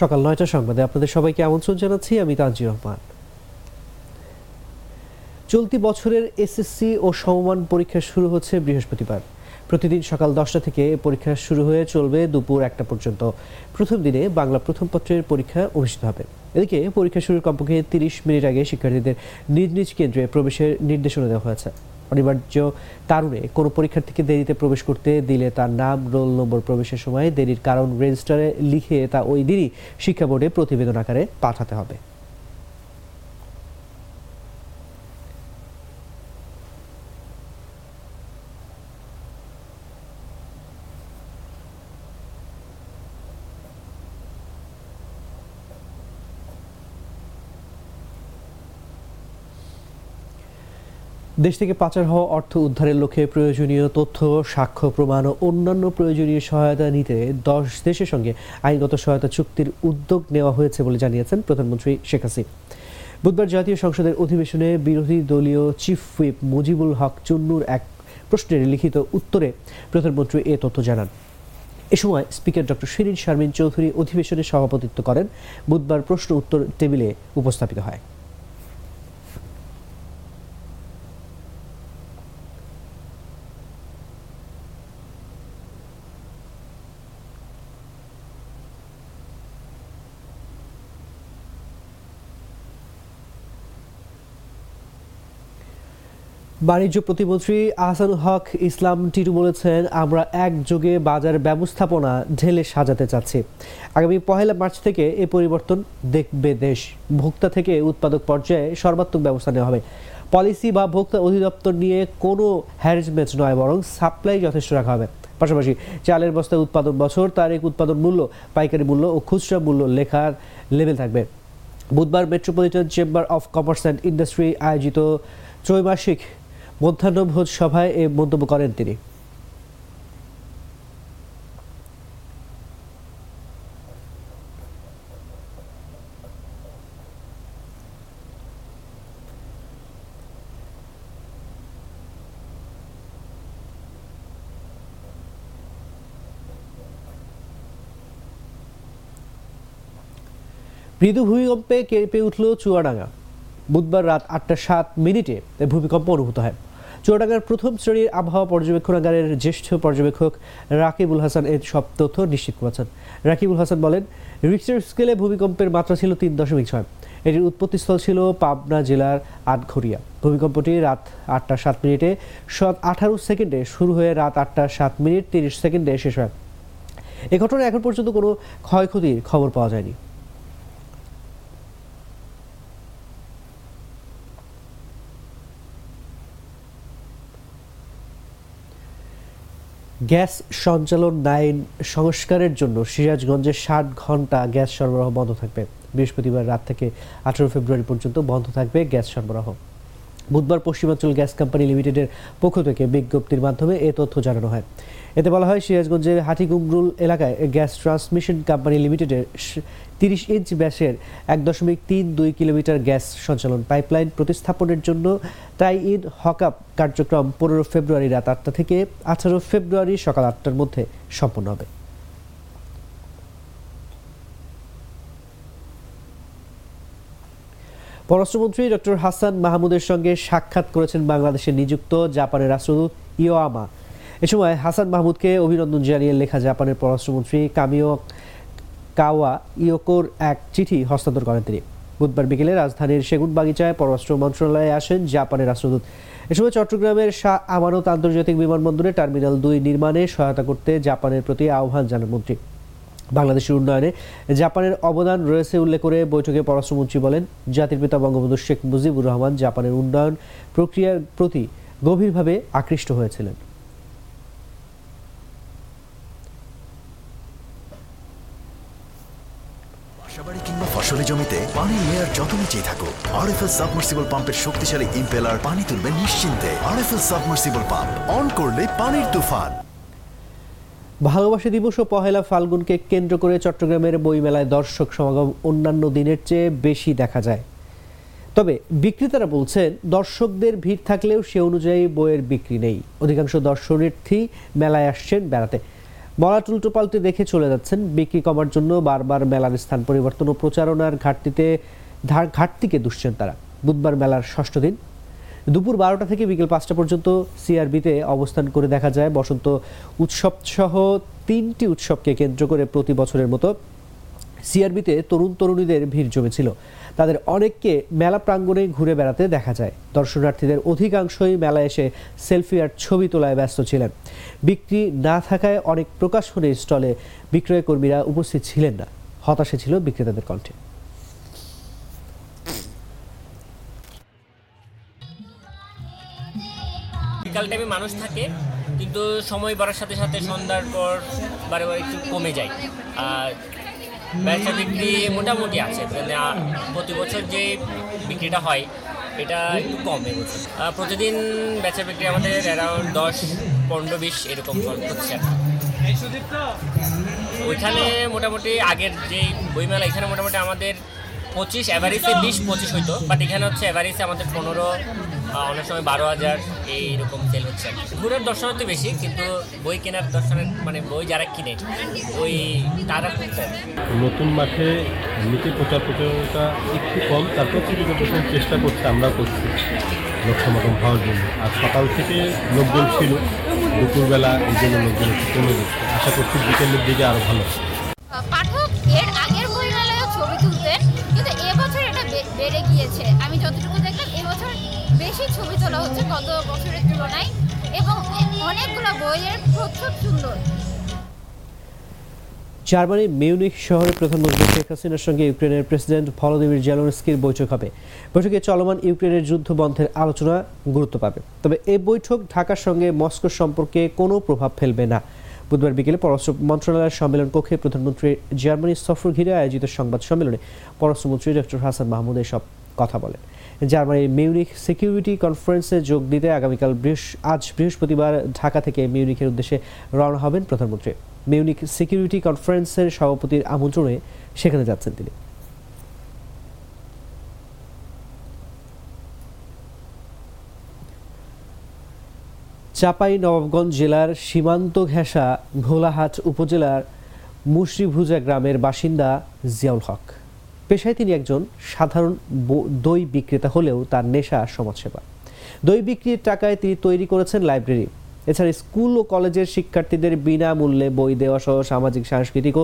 সকাল নয়টা সংবাদে আপনাদের সবাইকে আমন্ত্রণ জানাচ্ছি, আমি তানজি রহমান। চলতি বছরের এসএসসি ও সমমান পরীক্ষা শুরু হচ্ছে বৃহস্পতিবার। প্রতিদিন সকাল দশটা থেকে পরীক্ষা শুরু হয়ে চলবে দুপুর একটা পর্যন্ত। প্রথম দিনে বাংলা প্রথম পত্রের পরীক্ষা অনুষ্ঠিত হবে। এদিকে পরীক্ষা শুরুর কমপক্ষে তিরিশ মিনিট আগে শিক্ষার্থীদের নিজ নিজ কেন্দ্রে প্রবেশের নির্দেশনা দেওয়া হয়েছে। অনিবার্য কারণে কোনো পরীক্ষার্থীকে দেরিতে প্রবেশ করতে দিলে তার নাম, রোল নম্বর প্রবেশের সময় দেরির কারণ রেজিস্টারে লিখে তা ওই দিনই শিক্ষা বোর্ডে প্রতিবেদন আকারে পাঠাতে হবে। দেশ থেকে পাচার হওয়া অর্থ উদ্ধারের লক্ষ্যে প্রয়োজনীয় তথ্য, সাক্ষ্য, প্রমাণ ও অন্যান্য প্রয়োজনীয় সহায়তা নিতে দশ দেশের সঙ্গে আইনগত সহায়তা চুক্তির উদ্যোগ নেওয়া হয়েছে বলে জানিয়েছেন প্রধানমন্ত্রী শেখ হাসিনা। বুধবার জাতীয় সংসদের অধিবেশনে বিরোধী দলীয় চিফ হুইপ মুজিবুল হক চুন্নুর এক প্রশ্নের লিখিত উত্তরে প্রধানমন্ত্রী এ তথ্য জানান। এ সময় স্পিকার ডক্টর শিরিন শারমিন চৌধুরী অধিবেশনে সভাপতিত্ব করেন। বুধবার প্রশ্ন উত্তর টেবিলে উপস্থাপিত হয়। বাণিজ্য প্রতিমন্ত্রী আহসান হক ইসলাম টিটু বলেছেন, আমরা একযোগে বাজার ব্যবস্থাপনা ঢেলে সাজাতে চাচ্ছি। আগামী পহেলা মার্চ থেকে এ পরিবর্তন দেখবে দেশ। ভোক্তা থেকে উৎপাদক পর্যায়ে সর্বাত্মক ব্যবস্থা নেওয়া হবে। পলিসি বা ভোক্তা অধিদপ্তর নিয়ে কোনো হ্যারেজমেন্ট নয়, বরং সাপ্লাই যথেষ্ট রাখা হবে। পাশাপাশি চালের বস্তায় উৎপাদন বছর, তারিখ, উৎপাদন মূল্য, পাইকারি মূল্য ও খুচরা মূল্য লেখার লেভেল থাকবে। বুধবার metropolitan chamber of commerce and industry আয়োজিত ত্রৈমাসিক মধ্যাহ্নভোজ সভায় এ মন্তব্য করেন তিনি। মৃদু ভূমিকম্পে কেঁপে উঠল চুয়াডাঙ্গা। বুধবার রাত আটটা সাত মিনিটে ভূমিকম্প অনুভূত হয়। চুয়াডাঙ্গার প্রথম শ্রেণির আবহাওয়া পর্যবেক্ষণাগারের জ্যেষ্ঠ পর্যবেক্ষক রাকিবুল হাসান এর সব তথ্য নিশ্চিত করেছেন। রাকিবুল হাসান বলেন রিক্টার স্কেলে ভূমিকম্পের মাত্রা ছিল তিন দশমিক ছয়। এটির উৎপত্তিস্থল ছিল পাবনা জেলার আটঘরিয়া। ভূমিকম্পটি রাত আটটা সাত মিনিটে সৎ আঠারো সেকেন্ডে শুরু হয়ে রাত আটটা সাত মিনিট তিরিশ সেকেন্ডে শেষ হয়। এ ঘটনায় এখন পর্যন্ত কোনো ক্ষয়ক্ষতির খবর পাওয়া যায়নি। গ্যাস সঞ্চালন আইন সংস্কারের জন্য সিরাজগঞ্জে ষাট ঘণ্টা গ্যাস সরবরাহ বন্ধ থাকবে। বৃহস্পতিবার রাত থেকে আঠেরো ফেব্রুয়ারি পর্যন্ত বন্ধ থাকবে গ্যাস সরবরাহ। বুধবার পশ্চিমাঞ্চল গ্যাস কোম্পানি লিমিটেডের পক্ষ থেকে বিজ্ঞপ্তির মাধ্যমে এ তথ্য জানানো হয়। এতে বলা হয়, সিরাজগঞ্জের হাটিগুমরুল এলাকায় গ্যাস ট্রান্সমিশন কোম্পানি লিমিটেডের তিরিশ ইঞ্চ ব্যাসের এক দশমিক তিন দুই কিলোমিটার গ্যাস সঞ্চালন পাইপলাইন প্রতিস্থাপনের জন্য টাই ইন হকআপ কার্যক্রম পনেরো ফেব্রুয়ারি রাত আটটা থেকে আঠারো ফেব্রুয়ারি সকাল আটটার মধ্যে সম্পন্ন হবে। পররাষ্ট্রমন্ত্রী ডক্টর হাসান মাহমুদের সঙ্গে সাক্ষাৎ করেছেন বাংলাদেশে নিযুক্ত জাপানের রাষ্ট্রদূত ইয়োয়ামা এ সময় হাসান মাহমুদকে অভিনন্দন জানিয়ে লেখা জাপানের পররাষ্ট্রমন্ত্রী কামিও কাওয়া ইয়োকোর এক চিঠি হস্তান্তর করেন তিনি। বুধবার বিকেলে রাজধানীর সেগুন বাগিচায় পররাষ্ট্র মন্ত্রণালয়ে আসেন জাপানের রাষ্ট্রদূত। এ সময় চট্টগ্রামের শাহ আমানত আন্তর্জাতিক বিমানবন্দরে টার্মিনাল দুই নির্মাণে সহায়তা করতে জাপানের প্রতি আহ্বান জানান মন্ত্রী। বাংলাদেশের উন্নয়নে জাপানের অবদান রয়েছে উল্লেখ করে বৈঠকে পররাষ্ট্রমন্ত্রী বলেন, জাতির পিতা বঙ্গবন্ধু শেখ মুজিবুর রহমান জাপানের উন্নয়ন প্রক্রিয়ার প্রতি গভীরভাবে আকৃষ্ট হয়েছিলেন। কিংবা ফসলি জমিতে পানির লেয়ার যত নিচেই থাকুক আরএফএল সাবমার্সিবল পাম্পের শক্তিশালী ইম্পেলার পানি তুলবে নিশ্চিন্তে। আরএফএল সাবমার্সিবল পাম্প, অন করলে পানির তুফান। ভালোবাসা দিবস ও পহেলা ফাল্গুনকে কেন্দ্র করে চট্টগ্রামের বইমেলায় দর্শক সমাগম অন্যান্য দিনের চেয়ে বেশি দেখা যায়। তবে বিক্রেতারা বলছেন, দর্শকদের ভিড় থাকলেও সে অনুযায়ী বইয়ের বিক্রি নেই। অধিকাংশ দর্শনার্থী মেলায় আসছেন বেড়াতে। উল্টো পাল্টে দেখে চলে যাচ্ছেন, বিক্রি কমার জন্য বারবার মেলার স্থান পরিবর্তন ও প্রচারণার ঘাটতিতে ঘাটতিকে দুষছেন তারা। বুধবার মেলার ষষ্ঠ দিন দুপুর বারোটা থেকে বিকেল পাঁচটা পর্যন্ত সিআরবিতে অবস্থান করে দেখা যায়। বসন্ত উৎসব সহ তিনটি উৎসবকে কেন্দ্র করে প্রতি বছরের মতো সিআরবিতে তরুণ তরুণীদের ভিড় জমেছিল। তাদের অনেককে মেলা প্রাঙ্গণে ঘুরে বেড়াতে দেখা যায়। দর্শনার্থীদের অধিকাংশই মেলায় এসে সেলফি আর ছবি তোলায় ব্যস্ত ছিলেন। বিক্রি না থাকায় অনেক প্রকাশনী স্টলে বিক্রয় কর্মীরা উপস্থিত ছিলেন না। হতাশে ছিল বিক্রেতাদের কণ্ঠে। বিকাল টাইমে মানুষ থাকে, কিন্তু সময় বাড়ার সাথে সাথে সন্ধ্যার পর বারে বারে একটু কমে যায়। আর ব্যবসা বিক্রি মোটামুটি আছে মানে প্রতি বছর যে বিক্রিটা হয়, এটা একটু কম এবছর প্রতিদিন বেচা বিক্রি আমাদের অ্যারাউন্ড দশ, পনেরো, বিশ এরকম হচ্ছে। ওইখানে মোটামুটি আগের যে বইমেলা, এখানে মোটামুটি আমাদের পঁচিশ অ্যাভারেজে বিশ, পঁচিশ হইতো বাট এখানে হচ্ছে অ্যাভারেজে আমাদের পনেরো অনেক সময় বারো হাজার এইরকম সেল হচ্ছে। ঘুরের দর্শনার্থী বেশি কিন্তু বই কেনার দর্শনের মানে বই যারা কিনে ওই তারা খুব কম। নতুন মাঠে এমনিতে প্রচার প্রচারটা একটু কম তারপর কিছু যতক্ষণ চেষ্টা করছে আমরা করছি লোক সমাগম হওয়ার জন্য। আর সকাল থেকে লোকজন ছিল দুপুরবেলা এই জন্য লোকজন একটু কমে গেছে। আশা করছি বিকেলের দিকে আরও ভালো পাঠক এর আগের বইমেলায়ও ছবি তুলতেন কিন্তু এবছর এটা বেড়ে গিয়েছে। আমি যতটুকু দেখলাম এবছর বেশি ছবি তোলা হচ্ছে গত বছরের তুলনায় এবং অনেকগুলো বইয়ের প্রচ্ছদ সুন্দর। জার্মানির মিউনিখ শহরে প্রধানমন্ত্রী শেখ হাসিনার সঙ্গে ইউক্রেনের প্রেসিডেন্ট ভলোদিমির জেলনস্কির বৈঠক হবে। বৈঠকে চলমান ইউক্রেনের যুদ্ধ বন্ধের আলোচনা গুরুত্ব পাবে। তবে এই বৈঠক ঢাকার সঙ্গে মস্কোর সম্পর্কে কোনো প্রভাব ফেলবে না। বুধবার বিকেলে পররাষ্ট্র মন্ত্রণালয়ের সম্মেলন কক্ষে প্রধানমন্ত্রীর জার্মানি সফর ঘিরে আয়োজিত সংবাদ সম্মেলনে পররাষ্ট্রমন্ত্রী ডক্টর হাসান মাহমুদ এসব কথা বলেন। জার্মানির মিউনিখ সিকিউরিটি কনফারেন্সে যোগ দিতে আগামীকাল আজ বৃহস্পতিবার ঢাকা থেকে মিউনিখের উদ্দেশ্যে রওনা হবেন প্রধানমন্ত্রী। মিউনিক সিকিউরিটি কনফারেন্সের সভাপতির আমন্ত্রণে সেখানে যাচ্ছেন তিনি। চাপাই নবাবগঞ্জ জেলার সীমান্ত ঘেঁষা ভোলাহাট উপজেলার মুসরিভুজা গ্রামের বাসিন্দা জিয়াউল হক। পেশায় তিনি একজন সাধারণ দই বিক্রেতা হলেও তার নেশা সমাজসেবা। দই বিক্রির টাকায় তিনি তৈরি করেছেন লাইব্রেরি। এছাড়া স্কুল ও কলেজের শিক্ষার্থীদের বিনামূল্যে বই দেওয়া সহ সামাজিক, সাংস্কৃতিক ও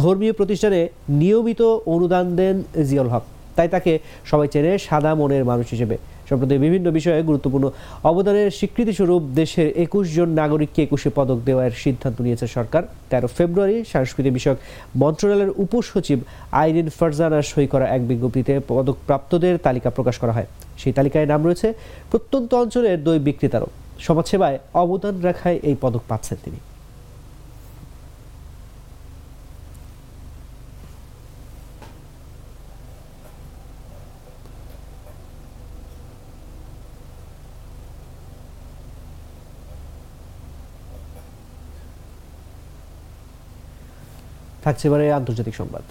ধর্মীয় প্রতিষ্ঠানে নিয়মিত অনুদান দেন জিয়ল হক। তাই তাকে সবাই চেনে সাদা মনের মানুষ হিসেবে। সম্প্রতি বিভিন্ন বিষয়ে গুরুত্বপূর্ণ অবদানের স্বীকৃতিস্বরূপ দেশের একুশ জন নাগরিককে একুশে পদক দেওয়ার সিদ্ধান্ত নিয়েছে সরকার। তেরো ফেব্রুয়ারি সাংস্কৃতিক বিষয়ক মন্ত্রণালয়ের উপসচিব আইরিন ফারজানা সই করা এক বিজ্ঞপ্তিতে পদকপ্রাপ্তদের তালিকা প্রকাশ করা হয়। সেই তালিকায় নাম রয়েছে, প্রত্যন্ত অঞ্চলের দই বিক্রেতারও। সমাজসেবায় অবদান রাখায় এই পদক পাচ্ছেন তিনি। থাকছে এবারে আন্তর্জাতিক সংবাদ।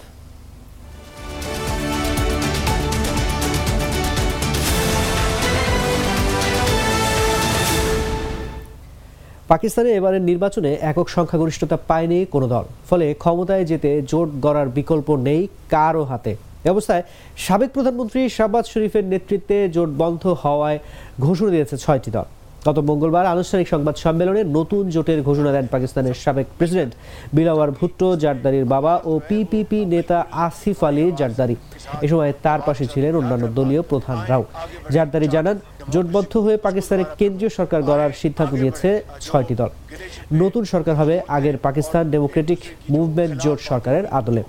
পাকিস্তানে এবারের নির্বাচনে একক সংখ্যাগরিষ্ঠতা পায়নি কোনো দল। ফলে ক্ষমতায় যেতে জোট গড়ার বিকল্প নেই কারও হাতে। অবস্থায় সাবেক প্রধানমন্ত্রী শাহবাজ শরীফের নেতৃত্বে জোট বন্ধ হওয়ায় ঘোষণা দিয়েছে ছয়টি দল। গত মঙ্গলবার আনুষ্ঠানিক সংবাদ সম্মেলনে নতুন জোটের ঘোষণা দেন পাকিস্তানের সাবেক প্রেসিডেন্ট। বিলাওয়ার ভুট্টো, জারদারির বাবা ও পিপিপি নেতা আসিফ আলী জারদারি। এ সময় তার পাশে ছিলেন অন্যান্য দলীয় প্রধান প্রধানরাও জারদারি জানান, জোটবদ্ধ হয়ে পাকিস্তানের কেন্দ্রীয় সরকার গড়ার সিদ্ধান্ত নিয়েছে ছয়টি দল। নতুন সরকার হবে আগের পাকিস্তান ডেমোক্রেটিক মুভমেন্ট জোট সরকারের আদলে।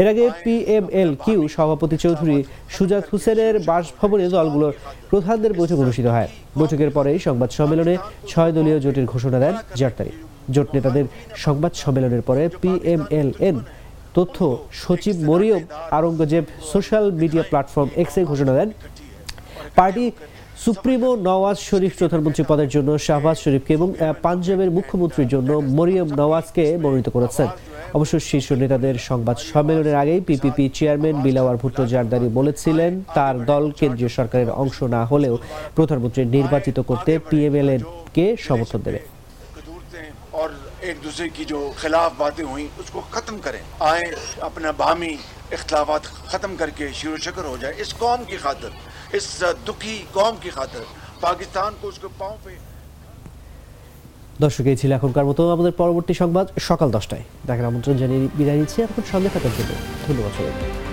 এর আগে পিএমএল কিউ সভাপতি চৌধুরী সুজাত হোসেনের বাসভবনে দলগুলোর প্রধানদের বৈঠক অনুষ্ঠিত হয়। বৈঠকের পরেই সংবাদ সম্মেলনে ছয় দলীয় জোটের ঘোষণা দেন জারতারি জোট নেতাদের সংবাদ সম্মেলনের পরে পিএমএলএন তথ্য সচিব Maryam Aurangzeb social media platform এক্সে ঘোষণা দেন। পার্টি সুপ্রিমো নওয়াজ শরীফ প্রধানমন্ত্রী পদের জন্য শাহবাজ শরীফকে এবং আহ, পাঞ্জাবের মুখ্যমন্ত্রীর জন্য মরিয়ম নওয়াজকে মনোনীত করেছেন অবশ্য শীর্ষ নেতাদের সংবাদ সম্মেলনের আগেই পিপিপি চেয়ারম্যান বিলাওয়ার ভুট্টো জারদারি বলেছিলেন তার দল কেন্দ্রীয় সরকারের অংশ না হলেও প্রধানমন্ত্রী নির্বাচিত করতে পিএমএলএন কে সমর্থন দেবে कदूरतें और एक दूसरे की जो खिलाफ बातें हुई उसको ख़त्म करें आए अपना बामी इख्तलाफात ख़त्म करके शिर शकर हो जाए इस कौम की खातिर इस दुखी कौम की खातिर पाकिस्तान को उसके पाँव पे দর্শক এই ছিল এখনকার মতো আমাদের পরবর্তী সংবাদ সকাল দশটায় দেখার আমন্ত্রণ জানিয়ে বিদায় নিচ্ছি এখন সঙ্গে থাকার জন্য ধন্যবাদ সবাইকে